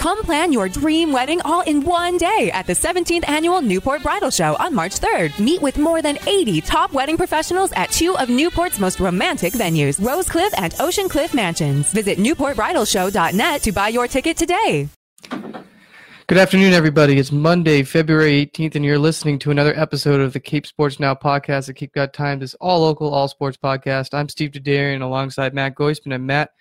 Come plan your dream wedding all in one day at the 17th Annual Newport Bridal Show on March 3rd. Meet with more than 80 top wedding professionals at two of Newport's most romantic venues, Rosecliff and Ocean Cliff Mansions. Visit NewportBridalShow.net to buy your ticket today. Good afternoon, everybody. It's Monday, February 18th, and you're listening to another episode of the Cape Sports Now podcast. The Cape Got Time, this all local, all sports podcast. I'm Steve Derderian alongside Matt Goisman. And Matt,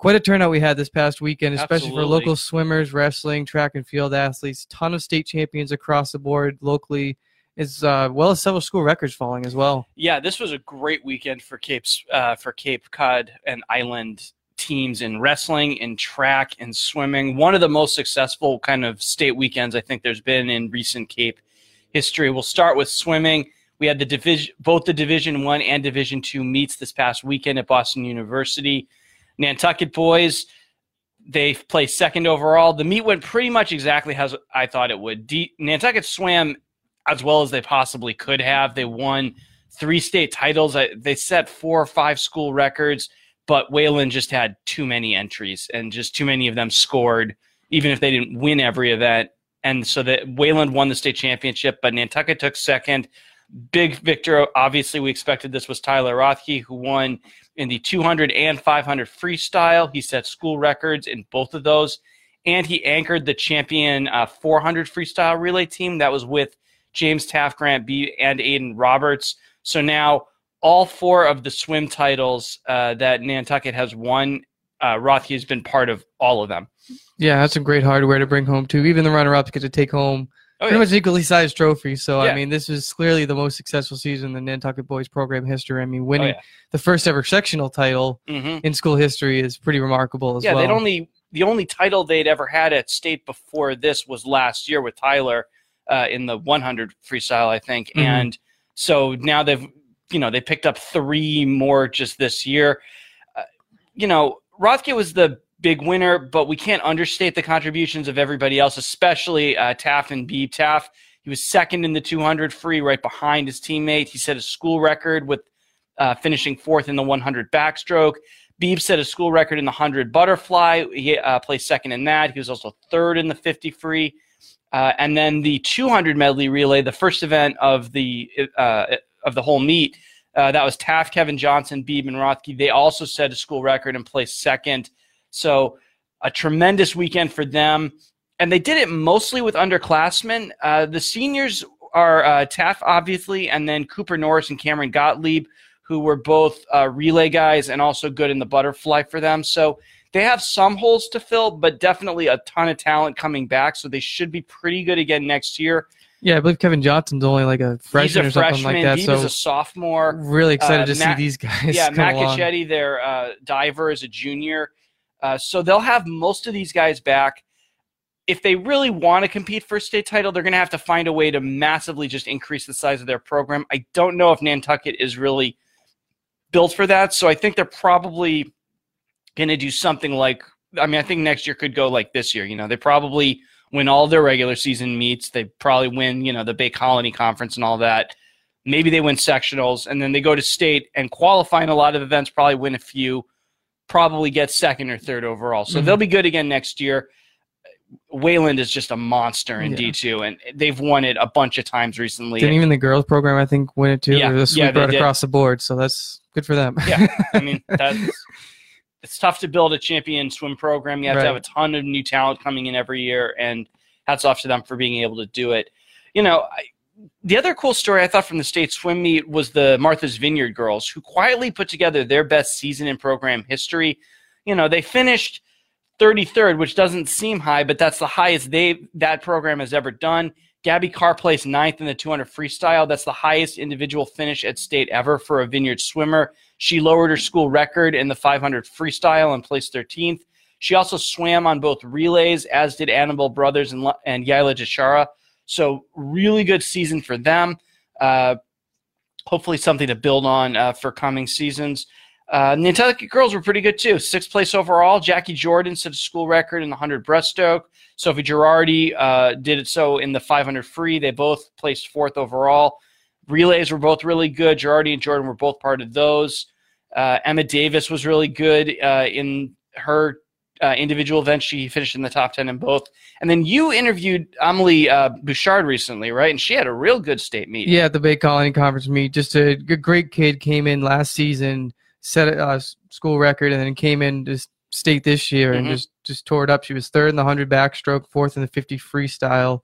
quite a turnout we had this past weekend, especially Absolutely. for local swimmers, wrestling, track and field athletes. Ton of state champions across the board locally, as uh, well as several school records falling as well. Yeah, this was a great weekend for Cape's uh, for Cape Cod and Island teams in wrestling, in track, and swimming. One of the most successful kind of state weekends I think there's been in recent Cape history. We'll start with swimming. We had the division, both the Division One and Division Two meets this past weekend at Boston University. Nantucket boys, they placed second overall. The meet went pretty much exactly as I thought it would. D- Nantucket swam as well as they possibly could have. They won three state titles. They set four or five school records, but Wayland just had too many entries and just too many of them scored, even if they didn't win every event. And so that Wayland won the state championship, but Nantucket took second. Big victor. Obviously, we expected this was Tyler Rothke, who won in the 200 and 500 freestyle. He set school records in both of those, and he anchored the champion uh, 400 freestyle relay team that was with James Taft Grant B and Aiden Roberts. So now all four of the swim titles uh, that Nantucket has won, uh, Rothke has been part of all of them. Yeah, that's some great hardware to bring home too. Even the runner-ups get to take home Oh, pretty yeah. much equally sized trophy. So Yeah. I mean, this is clearly the most successful season in the Nantucket boys program history. I mean, winning Oh, yeah. the first ever sectional title Mhm. in school history is pretty remarkable as yeah, well. they'd only the only title they'd ever had at state before this was last year with Tyler uh, in the 100 freestyle, I think, Mhm. and so now they've you know they picked up three more just this year. Uh, you know, Rothke was the big winner, but we can't understate the contributions of everybody else, especially uh, Taft and Beeb. Taft, he was second in the 200 free, right behind his teammate. He set a school record with uh, finishing fourth in the 100 backstroke. Beeb set a school record in the 100 butterfly. He uh, placed second in that. He was also third in the 50 free. Uh, and then the 200 medley relay, the first event of the uh, of the whole meet, uh, that was Taft, Kevin Johnson, Beeb, and Rothke. They also set a school record and placed second. So a tremendous weekend for them. And they did it mostly with underclassmen. Uh, the seniors are uh, Taft, obviously, and then Cooper Norris and Cameron Gottlieb, who were both uh, relay guys and also good in the butterfly for them. So they have some holes to fill, but definitely a ton of talent coming back. So they should be pretty good again next year. yeah, I believe Kevin Johnson's only like a freshman a or something freshman. like that. So is a sophomore. really excited uh, to Matt- see these guys. yeah, Matt. Cacchetti, their uh, diver, is a junior. Uh, so they'll have most of these guys back. If they really want to compete for a state title, they're going to have to find a way to massively just increase the size of their program. I don't know if Nantucket is really built for that. So I think they're probably going to do something like, I mean, I think next year could go like this year. You know, they probably win all their regular season meets. They probably win, you know, the Bay Colony Conference and all that. Maybe they win sectionals and then they go to state and qualify in a lot of events, probably win a few, probably get second or third overall. So Mhm. they'll be good again next year. Wayland is just a monster in Yeah. D2, and they've won it a bunch of times recently. Didn't even the girls program I think win it too. Yeah, was yeah, right did. across the board. So that's good for them. yeah, I mean that's it's tough to build a champion swim program. You have Right. to have a ton of new talent coming in every year, and hats off to them for being able to do it. You know, I, the other cool story I thought from the state swim meet was the Martha's Vineyard girls, who quietly put together their best season in program history. You know, they finished 33rd, which doesn't seem high, but that's the highest they that program has ever done. Gabby Carr placed ninth in the 200 freestyle. That's the highest individual finish at state ever for a Vineyard swimmer. She lowered her school record in the 500 freestyle and placed 13th. She also swam on both relays, as did Annabelle Brothers and, and Yaila Jashara. So, really good season for them. Uh, hopefully, something to build on uh, for coming seasons. Uh, Nantucket girls were pretty good too. Sixth place overall. Jackie Jordan set a school record in the 100 breaststroke. Sophie Girardi uh, did it so in the 500 free. They both placed fourth overall. Relays were both really good. Girardi and Jordan were both part of those. Uh, Emma Davis was really good uh, in her uh, individual events. She finished in the top 10 in both. And then you interviewed Amelie uh, Bouchard recently, right? And she had a real good state meet. Yeah, at the Bay Colony Conference meet. Just a good, great kid came in last season, set a uh, school record, and then came in to state this year and Mhm. just just tore it up. She was third in the 100 backstroke, fourth in the 50 freestyle.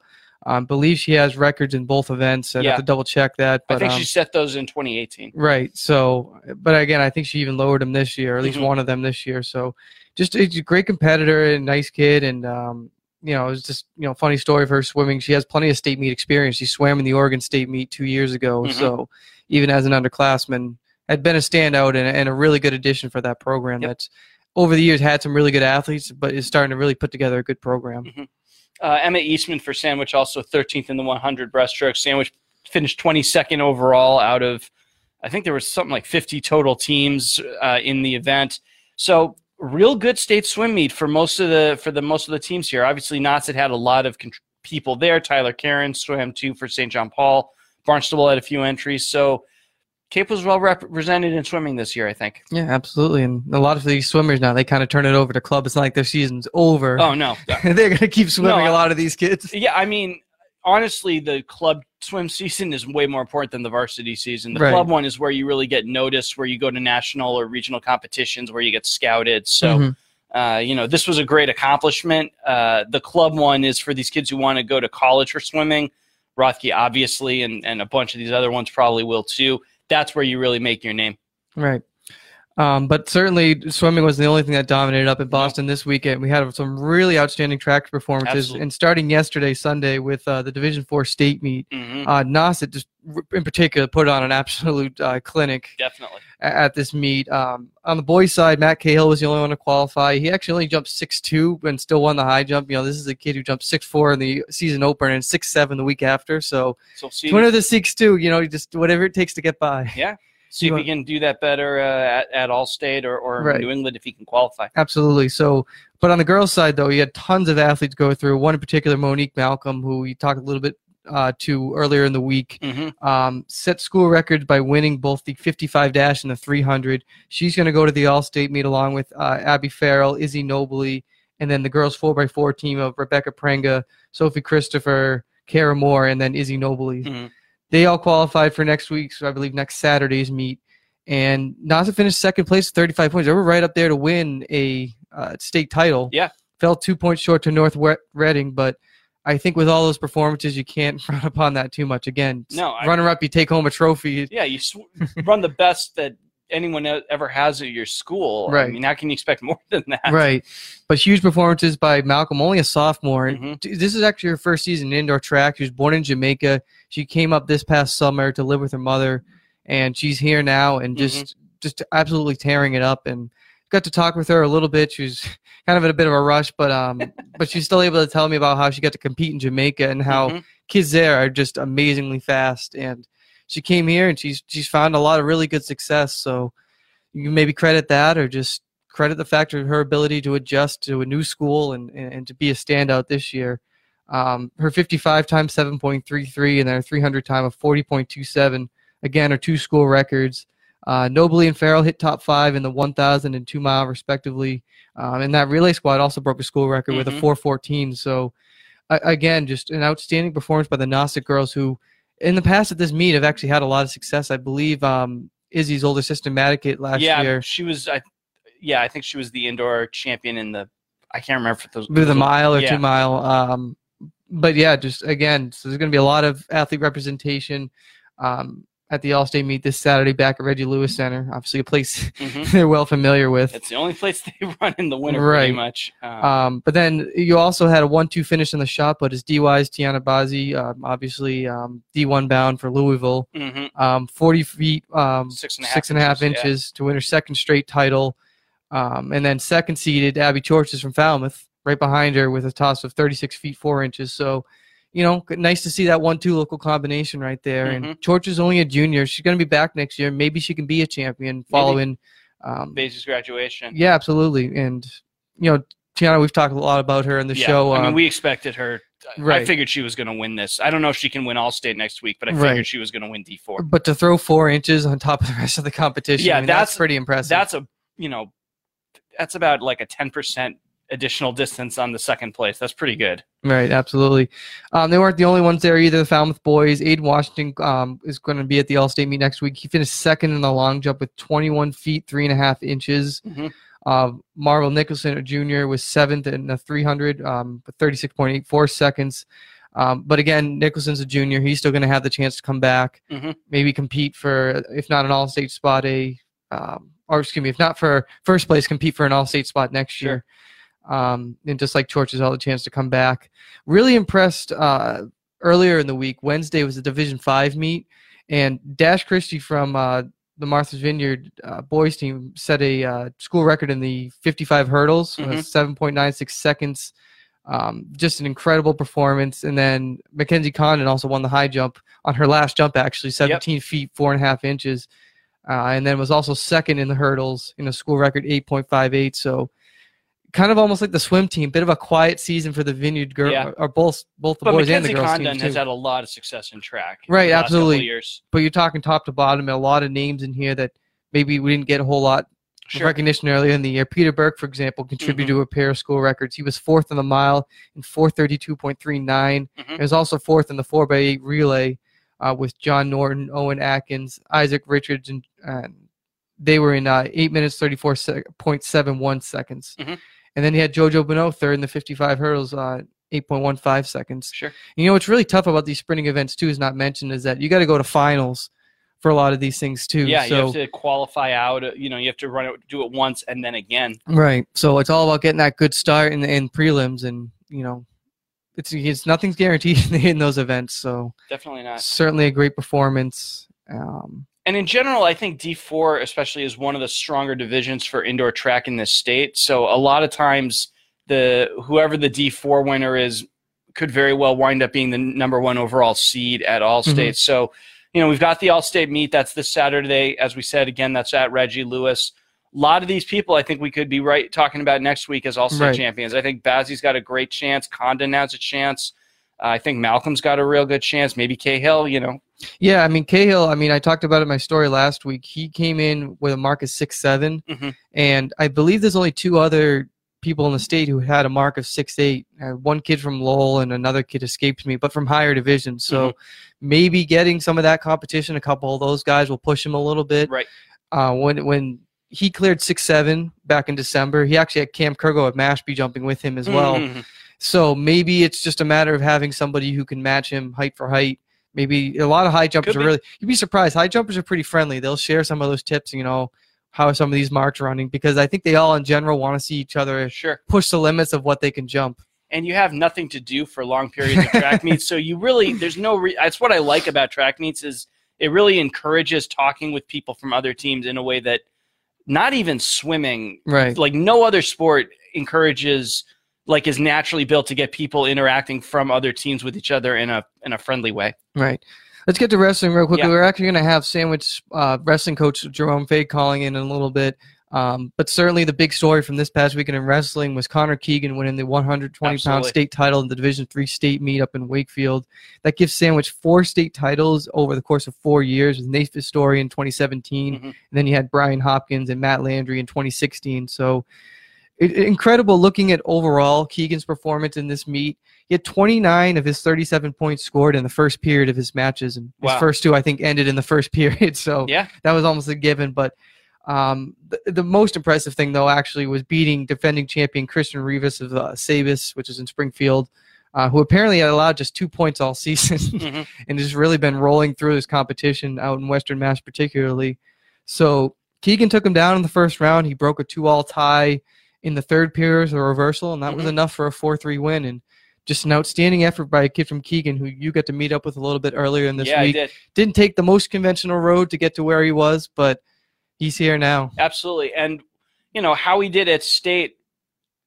Um, believe she has records in both events. I'd Yeah. have to double check that. But, I think um, she set those in 2018. Right. So, but again, I think she even lowered them this year, or at least Mhm. one of them this year. So, just a great competitor and nice kid. And, um, you know, it's just, you know, funny story of her swimming. She has plenty of state meet experience. She swam in the Oregon State meet two years ago. Mhm. So, even as an underclassman, had been a standout and, and a really good addition for that program Yep. that's over the years had some really good athletes, but is starting to really put together a good program. Uh, Emma Eastman for Sandwich, also 13th in the 100 breaststroke. Sandwich finished 22nd overall out of, I think there was something like 50 total teams uh, in the event. So real good state swim meet for most of the for the most of the teams here. Obviously, Knott's had had a lot of people there. Tyler Karen swam two for St. John Paul. Barnstable had a few entries. So Cape was well represented in swimming this year, I think. Yeah, absolutely. And a lot of these swimmers now, they kind of turn it over to club. It's not like their season's over. Oh no, They're going to keep swimming, No, a lot of these kids. Yeah, I mean, honestly, the club swim season is way more important than the varsity season. The Right. club one is where you really get noticed, where you go to national or regional competitions, where you get scouted. So, Mhm. uh, you know, this was a great accomplishment. Uh, the club one is for these kids who want to go to college for swimming. Rothke, obviously, and, and a bunch of these other ones probably will too. That's where you really make your name. Right. Um, but certainly, swimming was the only thing that dominated up in Boston this weekend. We had some really outstanding track performances, Absolutely. and starting yesterday, Sunday, with uh, the Division Four state meet, hmm uh, Nauset just in particular put on an absolute uh, clinic Definitely. at this meet. Um, on the boys' side, Matt Cahill was the only one to qualify. He actually only jumped six two and still won the high jump. You know, this is a kid who jumped six four in the season opener and six seven the week after. So, So see, winner of the six two. You know, just whatever it takes to get by. See if he can do that better uh, at, at Allstate or, or Right. New England if he can qualify. Absolutely. So, but on the girls' side, though, you had tons of athletes go through. One in particular, Monique Malcolm, who we talked a little bit uh, to earlier in the week, hmm um, set school records by winning both the 55 dash and the 300. She's going to go to the All-State meet along with uh, Abby Farrell, Izzy Nobley, and then the girls 4x4 team of Rebecca Prenga, Sophie Christopher, Kara Moore, and then Izzy Nobley. Mhm. They all qualified for next week's, I believe, next Saturday's meet. And Nauset finished second place with 35 points. They were right up there to win a uh, state title. Yeah. Fell two points short to North Reading, but I think with all those performances, you can't run upon that too much. Again, No, I- runner up, you take home a trophy. Yeah, you sw- run the best that anyone ever has at your school. Right. I mean, how can you expect more than that? Right. But huge performances by Malcolm, only a sophomore. And Mhm. d- This is actually her first season in indoor track. She was born in Jamaica. She came up this past summer to live with her mother, and she's here now and just just absolutely tearing it up. And got to talk with her a little bit. She was kind of in a bit of a rush, but um, but she's still able to tell me about how she got to compete in Jamaica and how Mhm. kids there are just amazingly fast. And she came here and she's she's found a lot of really good success. So you maybe credit that or just credit the fact of her ability to adjust to a new school and, and, to be a standout this year. Um, her 55 times 7.33 and then her 300 time of 40.27 again are two school records. Uh, Nobley and Farrell hit top five in the 1,000 and two mile respectively. Um, and that relay squad also broke a school record with a Mhm. 414. So a- again, just an outstanding performance by the Nauset girls who in the past at this meet have actually had a lot of success. I believe um, Izzy's older sister Madikit last yeah, year. she was. I, yeah, I think she was the indoor champion in the. I can't remember if those. with a mile or yeah. two mile. Um, but yeah, just again, so there's going to be a lot of athlete representation um, at the All State meet this Saturday back at Reggie Lewis Center. Obviously, a place Mhm. they're well familiar with. It's the only place they run in the winter, Right. pretty much. Um, Um, but then you also had a one-two finish in the shot put as DY's Tiana Bazzi, um, obviously um, D1 bound for Louisville, mhm. um, 40 feet, um, Six and a half six and a half inches, yeah. to win her second straight title. Um, and then second seeded Abby Chorches from Falmouth, right behind her with a toss of 36 feet 4 inches. So, you know, nice to see that one-two local combination right there. Mm-hmm. And Chorch is only a junior. She's going to be back next year. Maybe she can be a champion following. Um, graduation. yeah, absolutely. And you know, Tiana, we've talked a lot about her in the Yeah, show. I mean, um, we expected her. Right. I figured she was going to win this. I don't know if she can win all state next week, but I Right. figured she was going to win D four. but to throw four inches on top of the rest of the competition, Yeah, I mean, that's, that's- pretty impressive. That's a you know, that's about like a ten percent additional distance on the second place. That's pretty good. Right, absolutely. Um, they weren't the only ones there either. The Falmouth boys, Aiden Washington um, is going to be at the All State meet next week. He finished second in the long jump with 21 feet three and a half inches. Mhm. Uh, Marvel Nicholson, a junior, was seventh in the 300 um, 36.84 seconds. Um, but again, Nicholson's a junior. He's still going to have the chance to come back, Mhm. maybe compete for, if not an All State spot, a um, or excuse me, if not for first place, compete for an All State spot next Sure. year. Um, and just like George has all the chance to come back. Really impressed uh, earlier in the week. Wednesday was a Division Five meet, and Dash Christie from uh, the Martha's Vineyard uh, boys team set a uh, school record in the 55 hurdles, with Mhm. 7.96 seconds. Um, just an incredible performance. And then Mackenzie Condon also won the high jump on her last jump, actually 17 feet four and a half inches, uh, and then was also second in the hurdles in a school record 8.58. So kind of almost like the swim team, bit of a quiet season for the Vineyard girl, Yeah. or both both the But boys and the girls Condon has had a lot of success in track. Right, absolutely. Years. But you're talking top to bottom, a lot of names in here that maybe we didn't get a whole lot Sure. Mm-hmm. recognition earlier in the year. Peter Burke, for example, contributed to a pair of school records. He was fourth in the mile in 432.39. Mhm. He was also fourth in the 4x8 relay uh, with John Norton, Owen Atkins, Isaac Richards, and, and they were in uh, 8 minutes 34.71 seconds. Mhm. And then he had Jojo Bonneau third in the 55 hurdles, uh, 8.15 seconds. Sure. You know what's really tough about these sprinting events too is not mentioned is that you got to go to finals for a lot of these things too. Yeah, so, you have to qualify out. uh, You know, you have to run it, do it once and then again. Right. So it's all about getting that good start in, in prelims, and you know, it's it's nothing's guaranteed in those events. So Definitely not. certainly a great performance. Um, And in general, I think D4 especially is one of the stronger divisions for indoor track in this state. So a lot of times the whoever the D4 winner is could very well wind up being the number one overall seed at all states. So, you know, we've got the all state meet. That's this Saturday. As we said, again, that's at Reggie Lewis. A lot of these people I think we could be right talking about next week as all state Right. champions. I think Bazzi's got a great chance. Condon has a chance. Uh, I think Malcolm's got a real good chance. Maybe Cahill, you know. Yeah, I mean Cahill. I mean, I talked about it in my story last week. He came in with a mark of six seven, Mhm. and I believe there's only two other people in the state who had a mark of six eight. One kid from Lowell and another kid escaped me, but from higher divisions. So Mm-hmm. maybe getting some of that competition, a couple of those guys will push him a little bit. Right. uh, when when he cleared six seven back in December. He actually had Cam Kurgo at Mashpee jumping with him as well. Mhm. So maybe it's just a matter of having somebody who can match him height for height. Maybe a lot of high jumpers Could are be. really. You'd be surprised. High jumpers are pretty friendly. They'll share some of those tips. You know how some of these marks are running because I think they all in general want to see each other Sure. push the limits of what they can jump. and you have nothing to do for long periods of track meets. So you really, there's no. Re- that's what I like about track meets is it really encourages talking with people from other teams in a way that not even swimming, Right. like no other sport encourages, like is naturally built to get people interacting from other teams with each other in a in a friendly way. Right. Let's get to wrestling real quickly. Yeah. We're actually going to have Sandwich uh, wrestling coach Jerome Fay calling in in a little bit. Um, but certainly the big story from this past weekend in wrestling was Connor Keegan winning the 120 pound Absolutely. state title in the Division three state meet up in Wakefield. That gives Sandwich four state titles over the course of four years with Nate Story in 2017. Mhm. And then you had Brian Hopkins and Matt Landry in 2016. So it, incredible looking at overall Keegan's performance in this meet. He had 29 of his 37 points scored in the first period of his matches, and his first two, I think, ended in the first period. So Yeah, that was almost a given. But um, the, the most impressive thing, though, actually, was beating defending champion Christian Rivas of uh, Sabis, which is in Springfield, uh, who apparently had allowed just two points all season Mhm. and has really been rolling through this competition out in Western Mass, particularly. So Keegan took him down in the first round. He broke a two-all tie in the third period, was a reversal, and that was Mhm. enough for a four-three win. And just an outstanding effort by a kid from Keegan, who you got to meet up with a little bit earlier in this yeah, I week did. didn't take the most conventional road to get to where he was, but he's here now. Absolutely. And, you know, how he did at state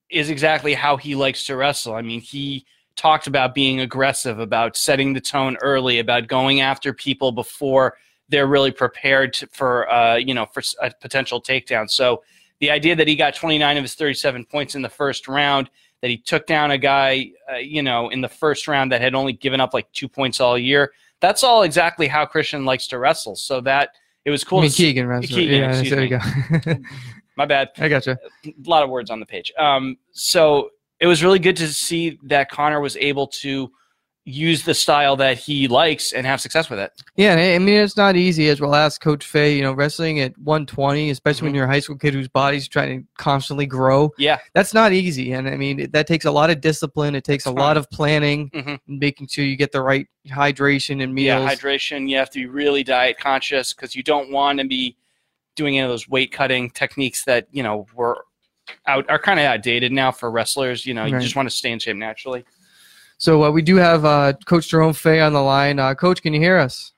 is exactly how he likes to wrestle. I mean, he talked about being aggressive, about setting the tone early, about going after people before they're really prepared to, for, uh, you know, for a potential takedown. So the idea that he got 29 of his 37 points in the first round, that he took down a guy, uh, you know, in the first round that had only given up like two points all year, that's all exactly how Christian likes to wrestle. So that it was cool. I mean, to see- Keegan, wrestler. Keegan, yeah, there you go. My bad. I gotcha. A lot of words on the page. Um, so it was really good to see that Connor was able to use the style that he likes and have success with it. Yeah, I mean it's not easy. As well ask Coach Fay. You know, wrestling at 120, especially Mm-hmm. when you're a high school kid whose body's trying to constantly grow. Yeah. That's not easy, and I mean it- that takes a lot of discipline. It takes a It's lot of planning, Mhm. and making sure you get the right hydration and meals. Yeah, hydration. You have to be really diet conscious because you don't want to be doing any of those weight cutting techniques that you know were out are kind of outdated now for wrestlers. You know, you just want to stay in shape naturally. So uh, we do have uh, Coach Jerome Fay on the line. Uh, Coach, can you hear us?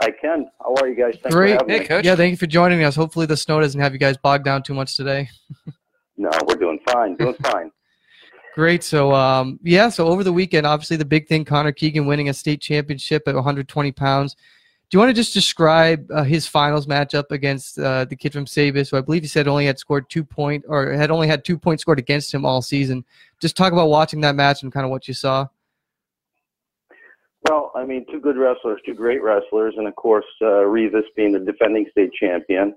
I can. How are you guys? Thanks Great. For Hey, me. Coach. Yeah, thank you for joining us. Hopefully the snow doesn't have you guys bogged down too much today. No, we're doing fine. Doing fine. Great. So, um, yeah. So over the weekend, obviously the big thing, Connor Keegan winning a state championship at 120 pounds. Do you want to just describe uh, his finals matchup against uh, the kid from Sabis, who I believe he said only had scored two point or had only had two points scored against him all season? Just talk about watching that match and kind of what you saw. Well, I mean, two good wrestlers, two great wrestlers, and of course, uh, Rivas being the defending state champion.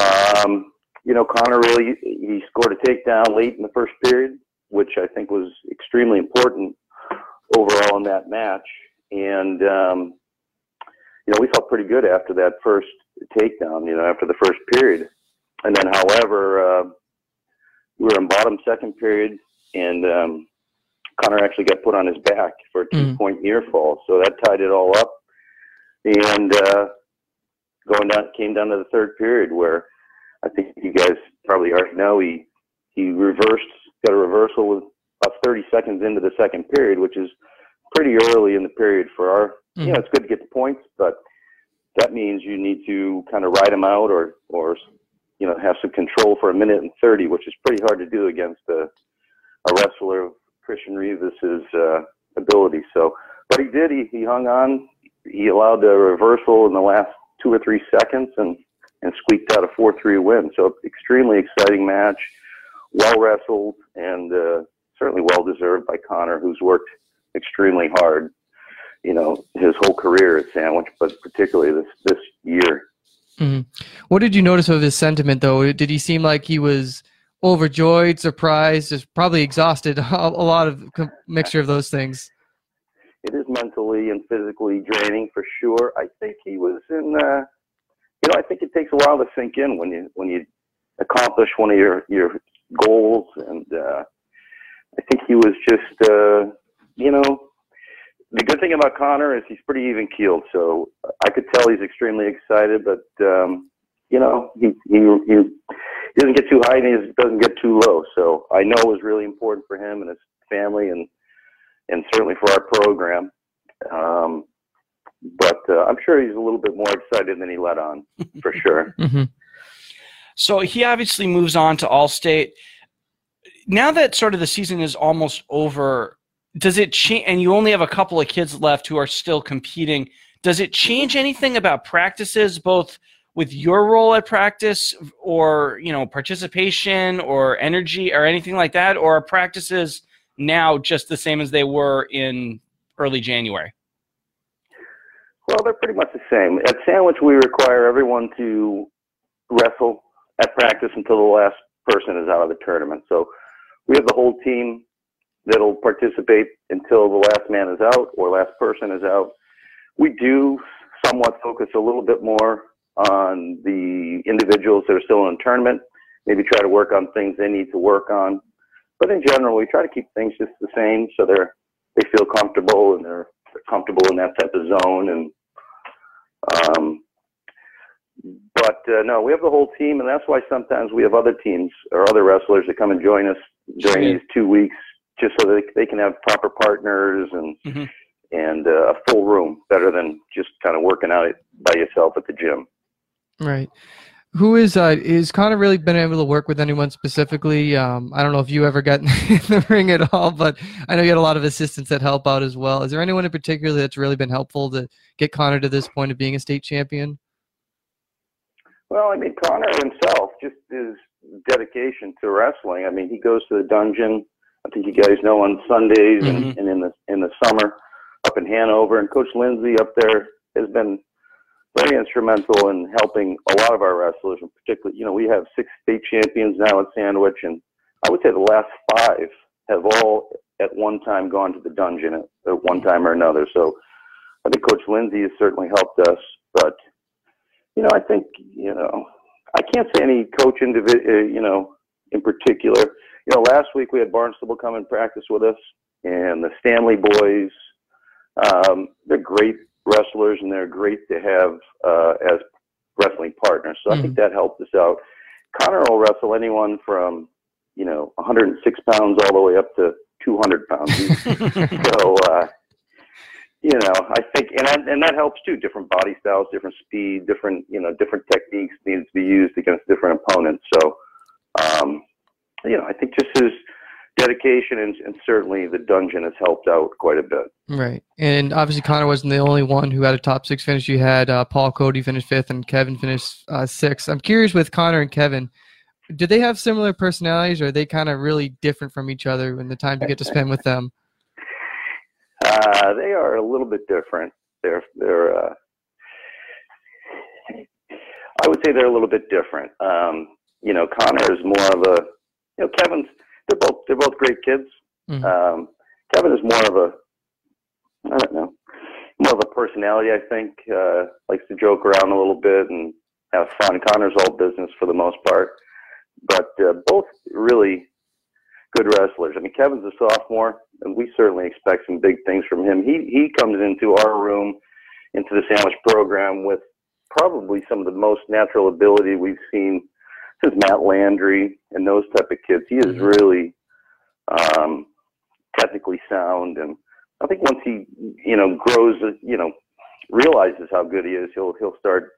Um, you know, Connor really he scored a takedown late in the first period, which I think was extremely important overall in that match. And um, you know, we felt pretty good after that first takedown. You know, after the first period, and then, however, uh, we were in bottom second period, and um, Connor actually got put on his back for a two point near fall. So that tied it all up. And uh, going down, came down to the third period where I think you guys probably already know he he reversed, got a reversal with about 30 seconds into the second period, which is pretty early in the period for our. You know, it's good to get the points, but that means you need to kind of ride them out or or you know have some control for a minute and 30, which is pretty hard to do against a a wrestler of Christian Rivas's uh, ability. So, but he did. He, he hung on. He allowed a reversal in the last two or three seconds and and squeaked out a four-three win. So, extremely exciting match. Well wrestled and uh, certainly well deserved by Connor, who's worked extremely hard. You know, his whole career at Sandwich, but particularly this this year. What did you notice of his sentiment, though? Did he seem like he was overjoyed, surprised, just probably exhausted? A a lot of mixture of those things. it is mentally and physically draining for sure. I think he was in. Uh, you know, I think it takes a while to sink in when you when you accomplish one of your your goals, and uh, I think he was just. Uh, you know, the good thing about Connor is he's pretty even keeled, so I could tell he's extremely excited. But um, you know, he he he he doesn't get too high and he doesn't get too low. So I know it was really important for him and his family and and certainly for our program. Um, but uh, I'm sure he's a little bit more excited than he let on, for sure. hmm So he obviously moves on to Allstate. Now that sort of the season is almost over, does it change? And you only have a couple of kids left who are still competing. Does it change anything about practices, both with your role at practice, or you know, participation, or energy, or anything like that, or are practices now just the same as they were in early January? Well, they're pretty much the same. At Sandwich, we require everyone to wrestle at practice until the last person is out of the tournament. So we have the whole team that'll participate until the last man is out or last person is out. We do somewhat focus a little bit more on the individuals that are still in the tournament, maybe try to work on things they need to work on. But in general, we try to keep things just the same so they're they feel comfortable and they're, they're comfortable in that type of zone and um, but uh, no, we have the whole team, and that's why sometimes we have other teams or other wrestlers that come and join us during these two weeks, just so that they can have proper partners and Mhm. and uh, a full room, better than just kind of working out it by yourself at the gym. Right. Who is uh is Connor really been able to work with anyone specifically? Um, I don't know if you ever got in the ring at all, but I know you had a lot of assistants that help out as well. Is there anyone in particular that's really been helpful to get Connor to this point of being a state champion? Well, I mean, Connor himself, just his dedication to wrestling. I mean, he goes to the dungeon. I think you guys know on Sundays and, and in the in the summer up in Hanover. And Coach Lindsay up there has been very instrumental in helping a lot of our wrestlers, and particularly, you know, we have six state champions now at Sandwich, and I would say the last five have all at one time gone to the dungeon at, at one time or another. So I think Coach Lindsay has certainly helped us, but you know, I think you know, I can't say any coach individ, uh, you know, in particular. You know, last week we had Barnstable come and practice with us, and the Stanley boys. Um, they're great wrestlers, and they're great to have uh, as wrestling partners. So mm-hmm. I think that helped us out. Connor will wrestle anyone from you know 106 pounds all the way up to 200 pounds. so uh, you know, I think, and I, and that helps too. Different body styles, different speed, different you know, different techniques need to be used against different opponents. So, um, you know, I think just his dedication and, and certainly the dungeon has helped out quite a bit. Right, and obviously Connor wasn't the only one who had a top six finish. You had uh, Paul Cody finish fifth, and Kevin finished uh, sixth. I'm curious with Connor and Kevin. Do they have similar personalities, or are they kind of really different from each other in the time you get to spend with them? Uh, they are a little bit different. They're they're. Uh, I would say they're a little bit different. Um, you know, Connor is more of a. You know, Kevin's. They're both they're both great kids. Mm-hmm. Um, Kevin is more of a. I don't know. More of a personality, I think. Uh, likes to joke around a little bit and have fun. Connor's all business for the most part, but uh, both really good wrestlers. I mean, Kevin's a sophomore, and we certainly expect some big things from him. He he comes into our room, into the sandwich program with probably some of the most natural ability we've seen since Matt Landry and those type of kids. He is mm-hmm. really um, technically sound, and I think once he you know grows, you know, realizes how good he is, he'll he'll start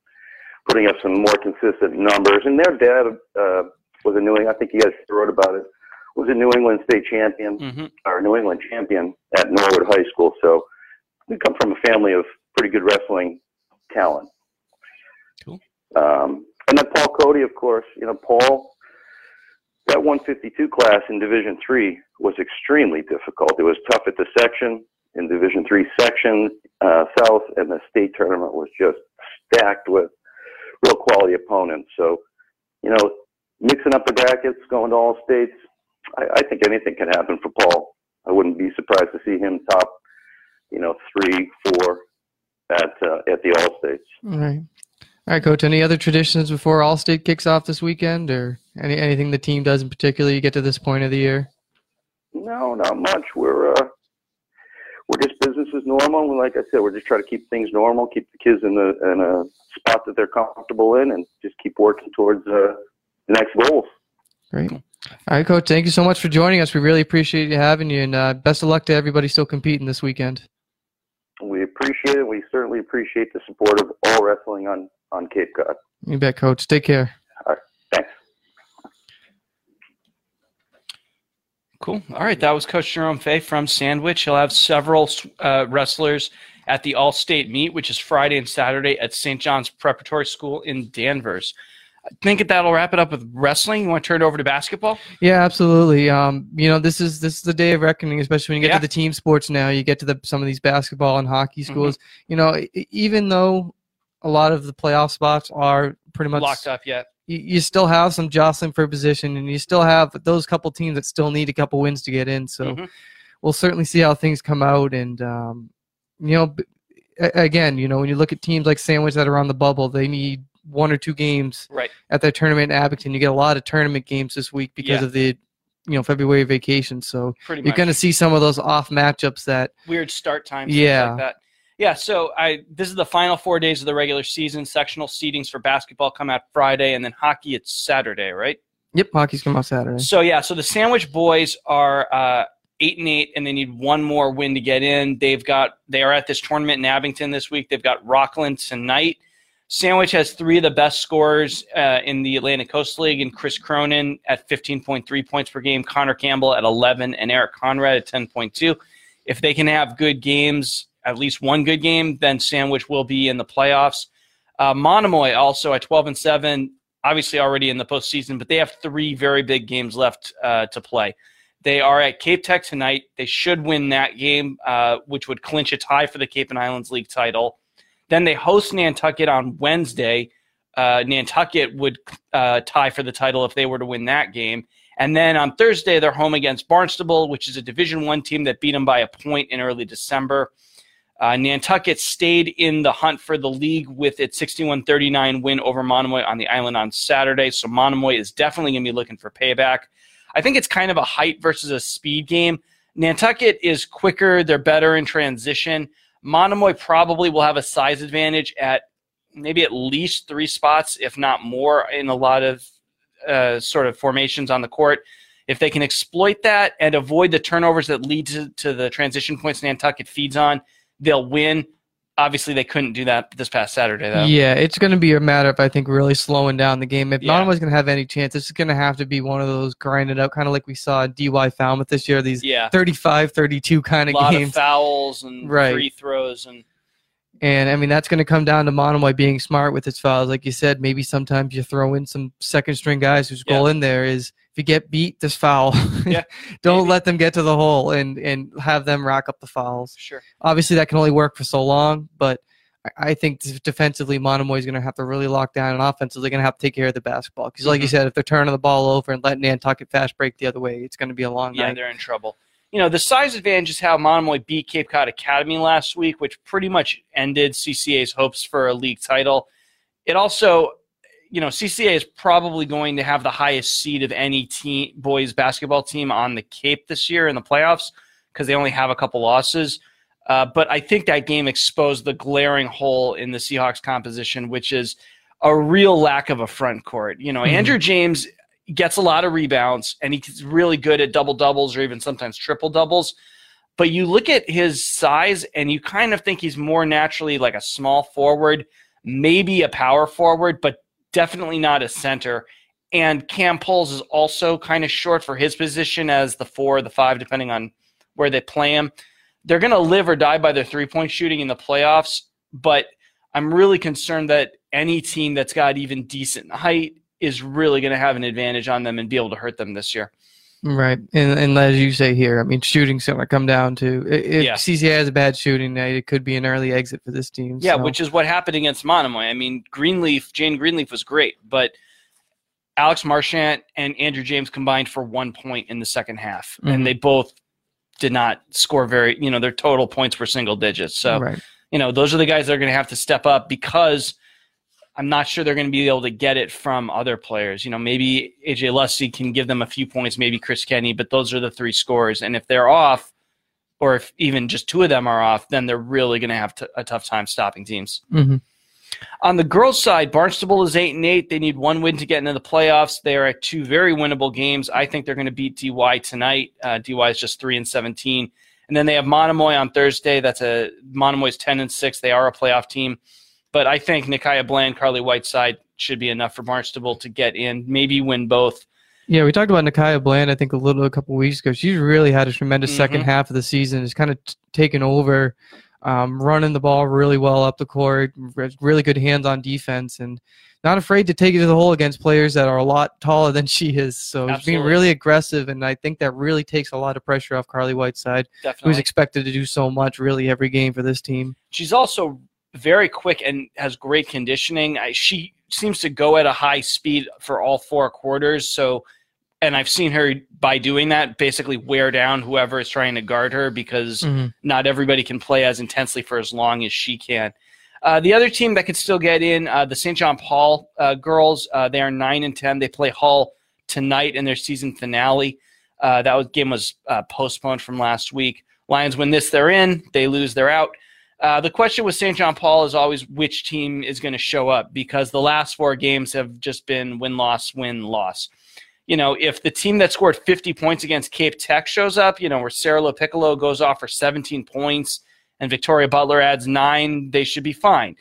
putting up some more consistent numbers. And their dad uh, was a New England. I think you guys wrote about it was a New England state champion mm-hmm. or New England champion at Norwood High School. So we come from a family of pretty good wrestling talent. Cool. Um, and then Paul Cody, of course. You know, Paul. That 152 class in Division Three was extremely difficult. It was tough at the section in Division Three section uh, South, and the state tournament was just stacked with real quality opponents. So, you know, mixing up the brackets, going to all states, I, I think anything can happen for Paul. I wouldn't be surprised to see him top, you know, three, four at uh, at the All States. All right. All right, Coach. Any other traditions before All State kicks off this weekend, or any anything the team does in particular? You get to this point of the year. No, not much. We're uh, we're just business as normal. Like I said, we're just trying to keep things normal, keep the kids in the in a spot that they're comfortable in, and just keep working towards uh, the next goals. Great. All right, Coach. Thank you so much for joining us. We really appreciate you having you, and uh, best of luck to everybody still competing this weekend. We appreciate it. We certainly appreciate the support of all wrestling on, on Cape Cod. You bet, Coach. Take care. All right. Thanks. Cool. All right. That was Coach Jerome Fay from Sandwich. He'll have several uh, wrestlers at the All State meet, which is Friday and Saturday at St. John's Preparatory School in Danvers. I think that'll wrap it up with wrestling. You want to turn it over to basketball? Yeah, absolutely. Um, you know, this is this is the day of reckoning, especially when you get yeah. to the team sports now. You get to the some of these basketball and hockey mm-hmm. schools. Mm-hmm. You know, even though a lot of the playoff spots are pretty much locked up yet, you, you still have some jostling for position, and you still have those couple teams that still need a couple wins to get in. So mm-hmm. we'll certainly see how things come out, and um, you know. Again, you know, when you look at teams like Sandwich that are on the bubble, they need one or two games right. at their tournament in Abington. You get a lot of tournament games this week because yeah. of the you know February vacation. So Pretty you're going to see some of those off matchups that weird start times. Yeah. Like that. Yeah, so I this is the final four days of the regular season. Sectional seedings for basketball come out Friday, and then hockey it's Saturday, right? Yep, hockey's come out Saturday. So yeah, so the Sandwich boys are uh, eight and eight, and they need one more win to get in. They've got they are at this tournament in Abington this week. They've got Rockland tonight. Sandwich has three of the best scorers uh, in the Atlantic Coast League, and Chris Cronin at 15.3 points per game, Connor Campbell at 11, and Eric Conrad at 10.2. If they can have good games, at least one good game, then Sandwich will be in the playoffs. Uh, Monomoy also at 12 and 7, obviously already in the postseason, but they have three very big games left uh, to play. They are at Cape Tech tonight. They should win that game, uh, which would clinch a tie for the Cape and Islands League title. Then they host Nantucket on Wednesday. Uh, Nantucket would uh, tie for the title if they were to win that game. And then on Thursday, they're home against Barnstable, which is a Division One team that beat them by a point in early December. Uh, Nantucket stayed in the hunt for the league with its 61-39 win over Monomoy on the island on Saturday. So Monomoy is definitely going to be looking for payback. I think it's kind of a height versus a speed game. Nantucket is quicker; they're better in transition. Monomoy probably will have a size advantage at maybe at least three spots, if not more, in a lot of uh, sort of formations on the court. If they can exploit that and avoid the turnovers that lead to, to the transition points Nantucket feeds on, they'll win. Obviously, they couldn't do that this past Saturday, though. Yeah, it's going to be a matter of I think really slowing down the game. If Yeah. Monomoy's going to have any chance, it's going to have to be one of those grinded out, kind of like we saw DY Falmouth this year. These Yeah. 35, 32 kind A of lot games. of fouls and Right. free throws and And I mean, that's going to come down to Monomoy being smart with his fouls. Like you said, maybe sometimes you throw in some second string guys whose goal in there is if you get beat, this foul. Yeah, Don't maybe. let them get to the hole and, and have them rack up the fouls. sure. Obviously, that can only work for so long, but I- think defensively, Monomoy is going to have to really lock down, and offensively, they're going to have to take care of the basketball. Because, like you Mhm. said, if they're turning the ball over and letting Nantucket fast break the other way, it's going to be a long night. Yeah, night. they're in trouble. You know, the size advantage is how Monomoy beat Cape Cod Academy last week, which pretty much ended CCA's hopes for a league title. It also, you know, CCA is probably going to have the highest seed of any team boys basketball team on the Cape this year in the playoffs because they only have a couple losses. Uh, but I think that game exposed the glaring hole in the Seahawks composition, which is a real lack of a front court. You know, Mhm. Andrew James gets a lot of rebounds and he's really good at double doubles or even sometimes triple doubles. But you look at his size and you kind of think he's more naturally like a small forward, maybe a power forward, but definitely not a center. And Cam Poles is also kind of short for his position as the four or the five, depending on where they play him. They're going to live or die by their three point shooting in the playoffs, but I'm really concerned that any team that's got even decent height is really going to have an advantage on them and be able to hurt them this year. Right, and and as you say here, I mean, shooting's going to come down to if Yeah. CCA has a bad shooting night, it could be an early exit for this team. Yeah, so- which is what happened against Monomoy. I mean, Greenleaf, Jane Greenleaf was great, but Alex Marchant and Andrew James combined for one point in the second half, Mhm. and they both did not score very. You know, their total points were single digits. So right. you know, those are the guys that are going to have to step up because I'm not sure they're going to be able to get it from other players. You know, maybe AJ Lusty can give them a few points, maybe Chris Kenny, but those are the three scores. And if they're off, or if even just two of them are off, then they're really going to have t- a tough time stopping teams. Mhm. On the girls' side, Barnstable is eight and eight. They need one win to get into the playoffs. They are at two very winnable games. I think they're going to beat DY tonight. Uh, DY is just three and seventeen, and then they have Monomoy on Thursday. That's a Monomoy's ten and six. They are a playoff team, but I think Nikaya Bland, Carly Whiteside should be enough for Barnstable to get in. Maybe win both. Yeah, we talked about Nakaya Bland. I think a little a couple weeks ago. She's really had a tremendous second Mhm. half of the season. Has kind of t- taken over, um, running the ball really well up the court. Really good hands on defense, and not afraid to take it to the hole against players that are a lot taller than she is. So she's being Absolutely. really aggressive, and I think that really takes a lot of pressure off Carly Whiteside, who's expected to do so much really every game for this team. She's also very quick and has great conditioning. I, she seems to go at a high speed for all four quarters. So, and I've seen her by doing that basically wear down whoever is trying to guard her because Mhm. not everybody can play as intensely for as long as she can. Uh, the other team that could still get in, uh, the St. John Paul uh, girls, uh, they are nine and ten. They play Hull tonight in their season finale. Uh, that was, game was uh, postponed from last week. Lions win this, they're in. They lose, they're out. Uh, the question with St. John Paul is always which team is going to show up because the last four games have just been win loss win loss. You know, if the team that scored 50 points against Cape Tech shows up, you know, where Sarah LaPiccolo goes off for 17 points and Victoria Butler adds nine, they should be fine.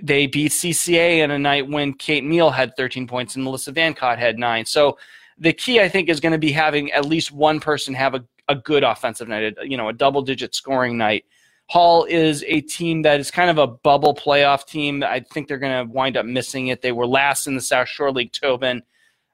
They beat CCA in a night when Kate Neal had 13 points and Melissa Vancott had nine. So the key, I think, is going to be having at least one person have a, a good offensive night, a- you know, a double digit scoring night. Hull is a team that is kind of a bubble playoff team. I think they're going to wind up missing it. They were last in the South Shore League Tobin.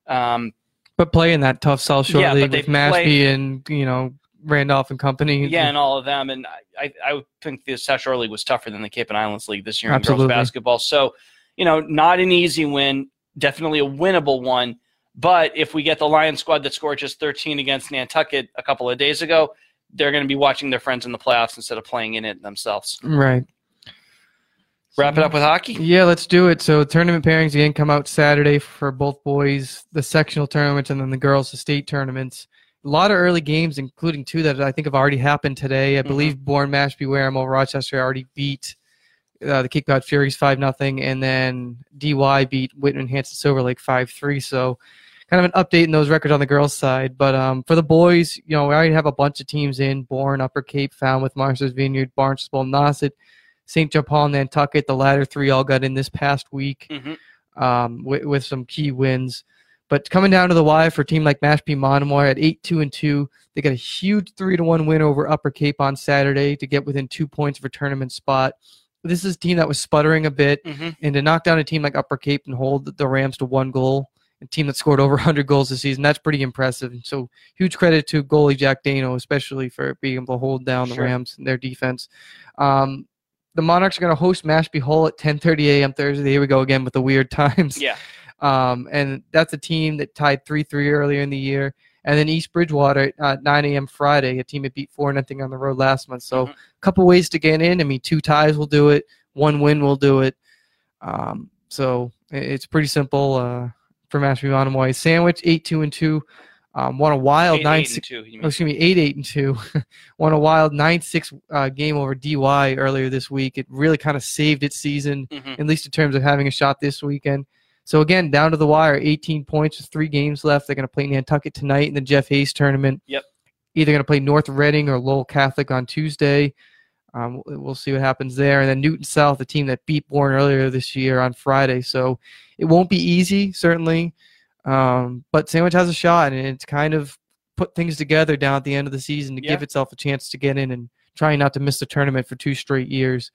Um, But playing that tough South Shore Yeah, League with Mashpee and you know Randolph and company. Yeah, and all of them. And I, I, think the South Shore League was tougher than the Cape and Islands League this year in girls basketball. So, you know, not an easy win, definitely a winnable one. But if we get the Lion squad that scored just 13 against Nantucket a couple of days ago, they're going to be watching their friends in the playoffs instead of playing in it themselves. Right. Wrap it up with hockey. Yeah, let's do it. So tournament pairings again come out Saturday for both boys, the sectional tournaments, and then the girls, the state tournaments. A lot of early games, including two that I think have already happened today. I Mhm. believe Bourne, Mashpee, Wareham, over Rochester already beat uh, the Cod Furies five nothing, and then DY beat Whitman Hanson Silver Lake five three. So kind of an update in those records on the girls' side. But um, for the boys, you know, we already have a bunch of teams in: Bourne, Upper Cape, Falmouth, Martha's Vineyard, Barnstable, Nauset, St. John Paul, Nantucket. The latter three all got in this past week hmm um, with, with some key wins. But coming down to the wire for a team like Mashpee Monomoy at eight two and two, they got a huge three to one win over Upper Cape on Saturday to get within two points of a tournament spot. This is a team that was sputtering a bit, hmm and to knock down a team like Upper Cape and hold the Rams to one goal, a team that scored over 100 goals this season, that's pretty impressive. And so huge credit to goalie Jack Dano, especially for being able to hold down the Sure. Rams and their defense. Um, the Monarchs are going to host Mashpee Hull at 10:30 a.m. Thursday. Here we go again with the weird times. Yeah. Um, and that's a team that tied 3 3 earlier in the year. And then East Bridgewater at uh, 9 a.m. Friday, a team that beat 4 nothing on the road last month. So Mhm. a couple ways to get in. I mean, two ties will do it, one win will do it. Um, so it's pretty simple uh, for Mashpee Monomoy. Sandwich, 8 2 and 2. Um, won a wild Eight, 9 eight, 6. and two. Oh, excuse me, eight eight and two. Won a wild nine six uh, game over DY earlier this week. It really kind of saved its season, Mhm. at least in terms of having a shot this weekend. So again, down to the wire, 18 points with three games left. They're going to play Nantucket tonight in the Jeff Hayes tournament. Yep. Either going to play North Reading or Lowell Catholic on Tuesday. Um, we'll see what happens there. And then Newton South, the team that beat Bourne earlier this year on Friday. So it won't be easy, certainly. Um, but Sandwich has a shot, and it's kind of put things together down at the end of the season to Yeah. give itself a chance to get in and trying not to miss the tournament for two straight years.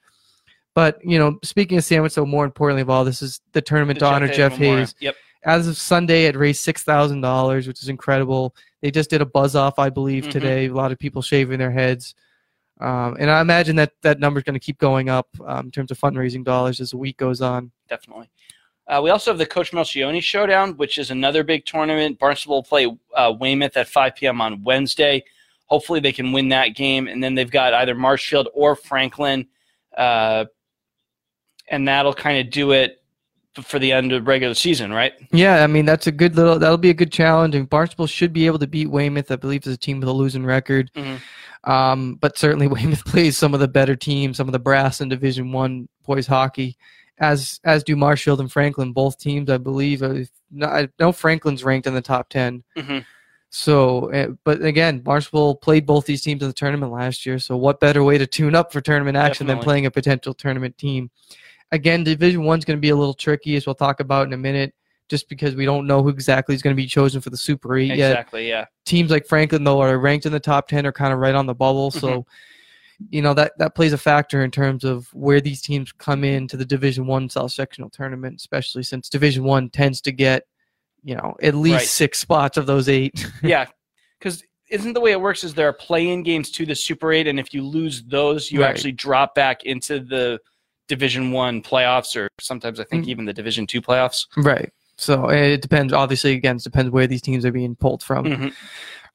But you know, speaking of Sandwich, though, more importantly of all, this is the tournament The to honor Jeff Memorial. Hayes. Yep. As of Sunday, it raised six thousand dollars, which is incredible. They just did a buzz off, I believe, Mhm. today. A lot of people shaving their heads, um, and I imagine that that number is going to keep going up um, in terms of fundraising dollars as the week goes on. definitely. Uh, we also have the Coach Melchione Showdown, which is another big tournament. Barnstable will play uh, Weymouth at 5 p.m. on Wednesday. Hopefully, they can win that game, and then they've got either Marshfield or Franklin, uh, and that'll kind of do it for the end of regular season, right? Yeah, I mean that's a good little. That'll be a good challenge, and Barnstable should be able to beat Weymouth. I believe is a team with a losing record. Mhm. Um, but certainly Weymouth plays some of the better teams, some of the brass in Division One boys hockey, as as do Marshfield and Franklin. Both teams, I believe. uh, I know Franklin's ranked in the top ten. hmm So, uh, but again, Barnstable played both these teams in the tournament last year. So, what better way to tune up for tournament action than playing a potential tournament team? Again, Division One's going to be a little tricky, as we'll talk about in a minute, just because we don't know who exactly is going to be chosen for the Super Eight yet. Exactly. Yeah. Teams like Franklin, though, are ranked in the top ten, are kind of right on the bubble. So, Mm-hmm. you know that that plays a factor in terms of where these teams come into the Division One South Sectional tournament, especially since Division One tends to get, you know, at least Right. six spots of those eight. yeah, because isn't the way it works is there are play-in games to the Super Eight, and if you lose those, you Right. actually drop back into the Division One playoffs, or sometimes I think Mm. even the Division Two playoffs. Right. So it depends. Obviously, again, it depends where these teams are being pulled from. Mhm.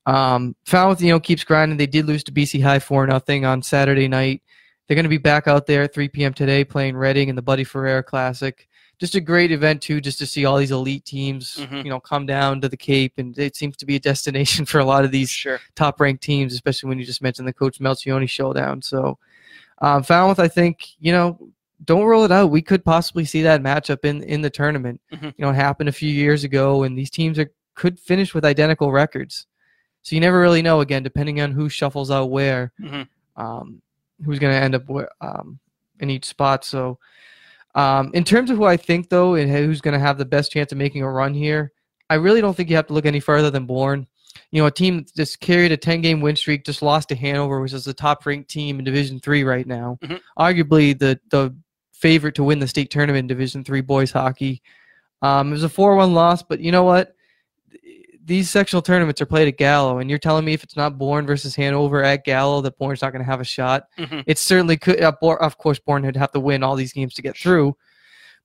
Um, Falmouth, you know, keeps grinding. They did lose to BC High four nothing on Saturday night. They're going to be back out there at 3 p.m. today playing Reading in the Buddy Ferrer Classic. Just a great event too, just to see all these elite teams, Mhm. you know, come down to the Cape, and it seems to be a destination for a lot of these Sure. top ranked teams, especially when you just mentioned the Coach Melchione showdown. So, um, Falmouth, I think, you know, don't rule it out. We could possibly see that matchup in in the tournament. Mhm. You know, it happened a few years ago, and these teams are could finish with identical records. So you never really know. Again, depending on who shuffles out where, Mhm. um, who's going to end up where, um, in each spot. So, um, in terms of who I think though, and who's going to have the best chance of making a run here, I really don't think you have to look any further than Bourne. You know, a team that just carried a 10 game win streak, just lost to Hanover, which is the top ranked team in Division Three right now. Mhm. Arguably the the favorite to win the state tournament in Division Three boys hockey. Um, it was a 4 1 loss, but you know what? these sectional tournaments are played at Gallo, and you're telling me if it's not Bourne versus Hanover at Gallo, that Bourne's not going to have a shot. Mhm. It certainly could. Uh, Bourne, of course, Bourne would have to win all these games to get through,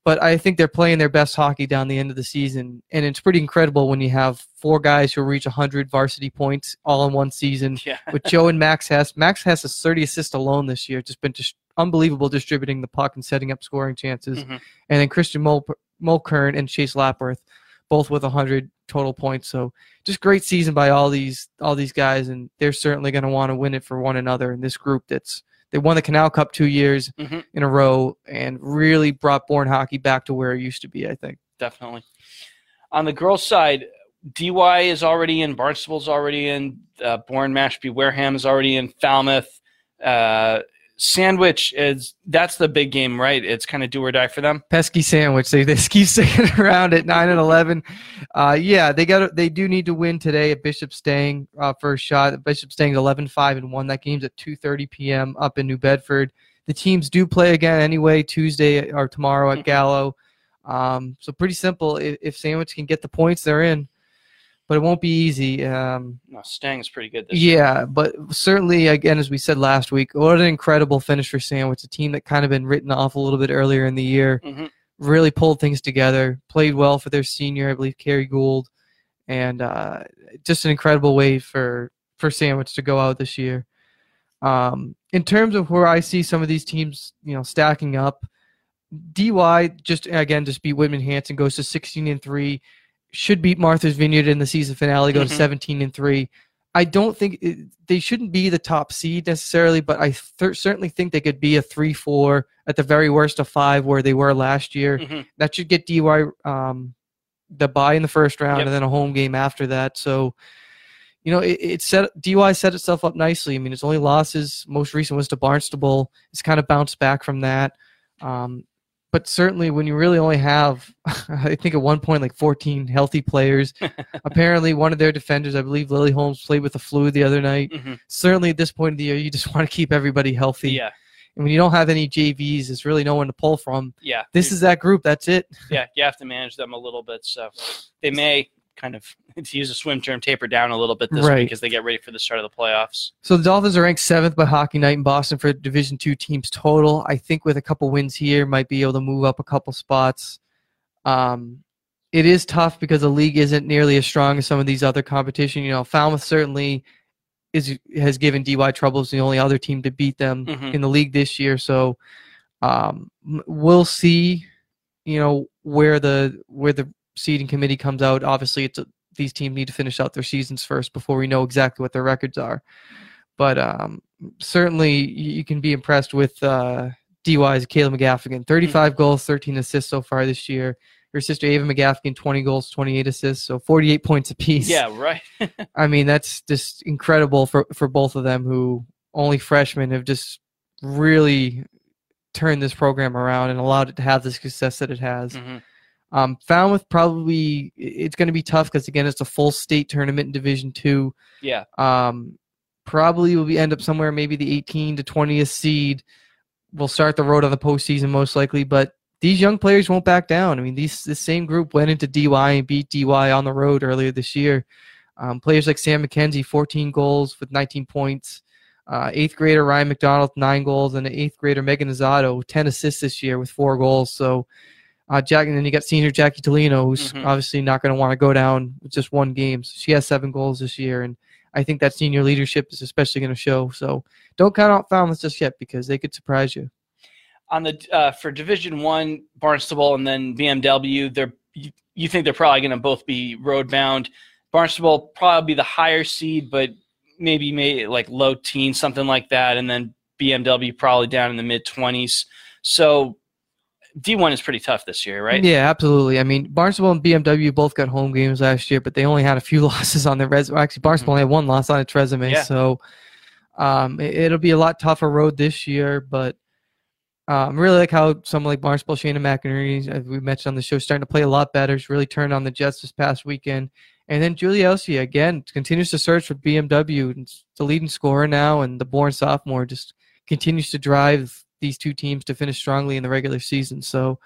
but I think they're playing their best hockey down the end of the season, and it's pretty incredible when you have four guys who reach 100 varsity points all in one season. Yeah. With Joe and Max Hess, Max Hess has 30 assists alone this year. Just been just unbelievable distributing the puck and setting up scoring chances. Mhm. And then Christian Mul- Mulkern and Chase Lapworth, both with 100 total points. So just great season by all these all these guys, and they're certainly going to want to win it for one another in this group. That's they won the Canal Cup two years Mhm. in a row and really brought Bourne hockey back to where it used to be. I think. definitely. On the girls' side, DY is already in, Barnstable's already in, uh, Bourne, Mashpee, Wareham is already in, Falmouth, uh, Sandwich is that's the big game, right? It's kind of do or die for them. pesky sandwich. They they keep sticking around at nine and eleven. Uh, yeah, they got they do need to win today at Bishop Stang uh, first shot. Bishop Stang's 11-5 and one. That game's at two thirty p.m. up in New Bedford. The teams do play again anyway Tuesday or tomorrow at Mhm. Gallo. Um, so pretty simple. If, if Sandwich can get the points, they're in. But it won't be easy. Um, No, Stang is pretty good this year. yeah, but certainly, again, as we said last week, what an incredible finish for Sandwich, a team that kind of been written off a little bit earlier in the year. Mhm. Really pulled things together, played well for their senior, I believe, Kerry Gould, and uh, just an incredible way for for Sandwich to go out this year. Um, in terms of where I see some of these teams, you know, stacking up, DY just again just beat Whitman Hanson, goes to 16 and three, should beat Martha's Vineyard in the season finale, go to Mhm. 17 and three. I don't think it, they shouldn't be the top seed necessarily, but I th- certainly think they could be a three-four at the very worst of five, where they were last year. Mhm. That should get DY um, the bye in the first round Yep. and then a home game after that. So, you know, it, it set DY set itself up nicely. I mean, its only losses, most recent was to Barnstable. It's kind of bounced back from that. Um, but certainly, when you really only have, I think at one point like 14 healthy players. Apparently, one of their defenders, I believe Lily Holmes, played with the flu the other night. Mhm. Certainly, at this point of the year, you just want to keep everybody healthy. Yeah, And when you don't have any JVs, there's really no one to pull from. yeah. This is that group. That's it. yeah, you have to manage them a little bit. So they may kind of, to use a swim term, taper down a little bit this Right. week as they get ready for the start of the playoffs. So the Dolphins are ranked seventh by Hockey Night in Boston for Division Two teams total. I think with a couple wins here, might be able to move up a couple spots. Um, it is tough because the league isn't nearly as strong as some of these other competition. You know, Falmouth certainly is has given DY troubles. The only other team to beat them Mhm. in the league this year. So um, we'll see. You know where the where the seeding committee comes out. Obviously, it's a, these teams need to finish out their seasons first before we know exactly what their records are. But um, certainly, you can be impressed with uh, DY's Kayla McGaffigan. 35 goals, 13 assists so far this year. Her sister Ava McGaffigan, 20 goals, 28 assists, so 48 points apiece. Yeah, right. I mean, that's just incredible for, for both of them who only freshmen have just really turned this program around and allowed it to have the success that it has. Mhm. Um, Falmouth probably it's going to be tough because again it's a full state tournament in Division Two. Yeah, Um, probably will be end up somewhere maybe the 18 to 20th seed. Will start the road on the postseason most likely, but these young players won't back down. I mean, these this same group went into DY and beat DY on the road earlier this year. Um, players like Sam McKenzie, 14 goals with 19 points. Uh, eighth grader Ryan McDonald, nine goals, and eighth grader Megan Azado, 10 assists this year with four goals. So, uh, Jack, and then you got senior Jackie Tolino, who's Mhm. obviously not going to want to go down with just one game. So she has seven goals this year, and I think that senior leadership is especially going to show. So, don't count out Falmouth just yet because they could surprise you. on the uh, for Division One, Barnstable and then BMW, they're you, you think they're probably going to both be road bound. Barnstable probably be the higher seed, but maybe may like low teens, something like that, and then BMW probably down in the mid twenties. So D1 is pretty tough this year, right? Yeah, absolutely. I mean, Barnstable and BMW both got home games last year, but they only had a few losses on their resume. Actually, Barnstable only had one loss on its resume, Yeah. so um, it, it'll be a lot tougher road this year. But um, I really like how someone like Barnstable, Shana McInerney, as we mentioned on the show, starting to play a lot better. She's really turned on the Jets this past weekend. And then Julie Elsie, again, continues to search for BMW. the leading scorer now, and the Bourne sophomore just continues to drive these two teams to finish strongly in the regular season. So,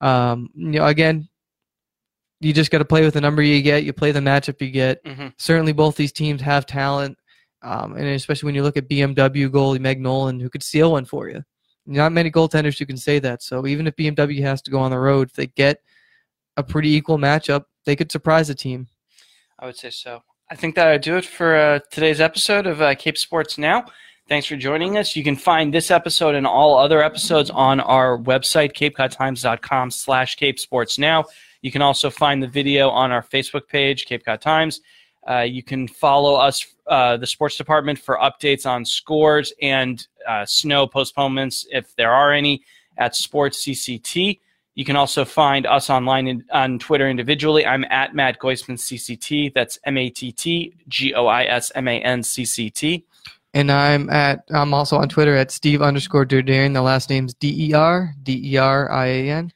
um, you know, again, you just got to play with the number you get. You play the matchup you get. hmm Certainly, both these teams have talent, um, and especially when you look at BMW goalie Meg Nolan, who could steal one for you. Not many goaltenders who can say that. So even if BMW has to go on the road, if they get a pretty equal matchup, they could surprise a team. I would say so. I think that would do it for uh, today's episode of uh, Cape Sports Now. Thanks for joining us. You can find this episode and all other episodes on our website, capecodtimes.com slash Cape Sports Now. You can also find the video on our Facebook page, Cape Cod Times. Uh, you can follow us, uh, the sports department, for updates on scores and uh, snow postponements, if there are any, at Sports CCT. You can also find us online in, on Twitter individually. I'm at Matt Goisman CCT. That's M A T T G O I S M A N C C T. And I'm at I'm also on Twitter at Steve underscore Derderian. The last name's D E R D E R I A N.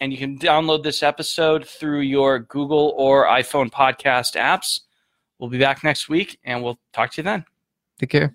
And you can download this episode through your Google or iPhone podcast apps. We'll be back next week and we'll talk to you then. Take care.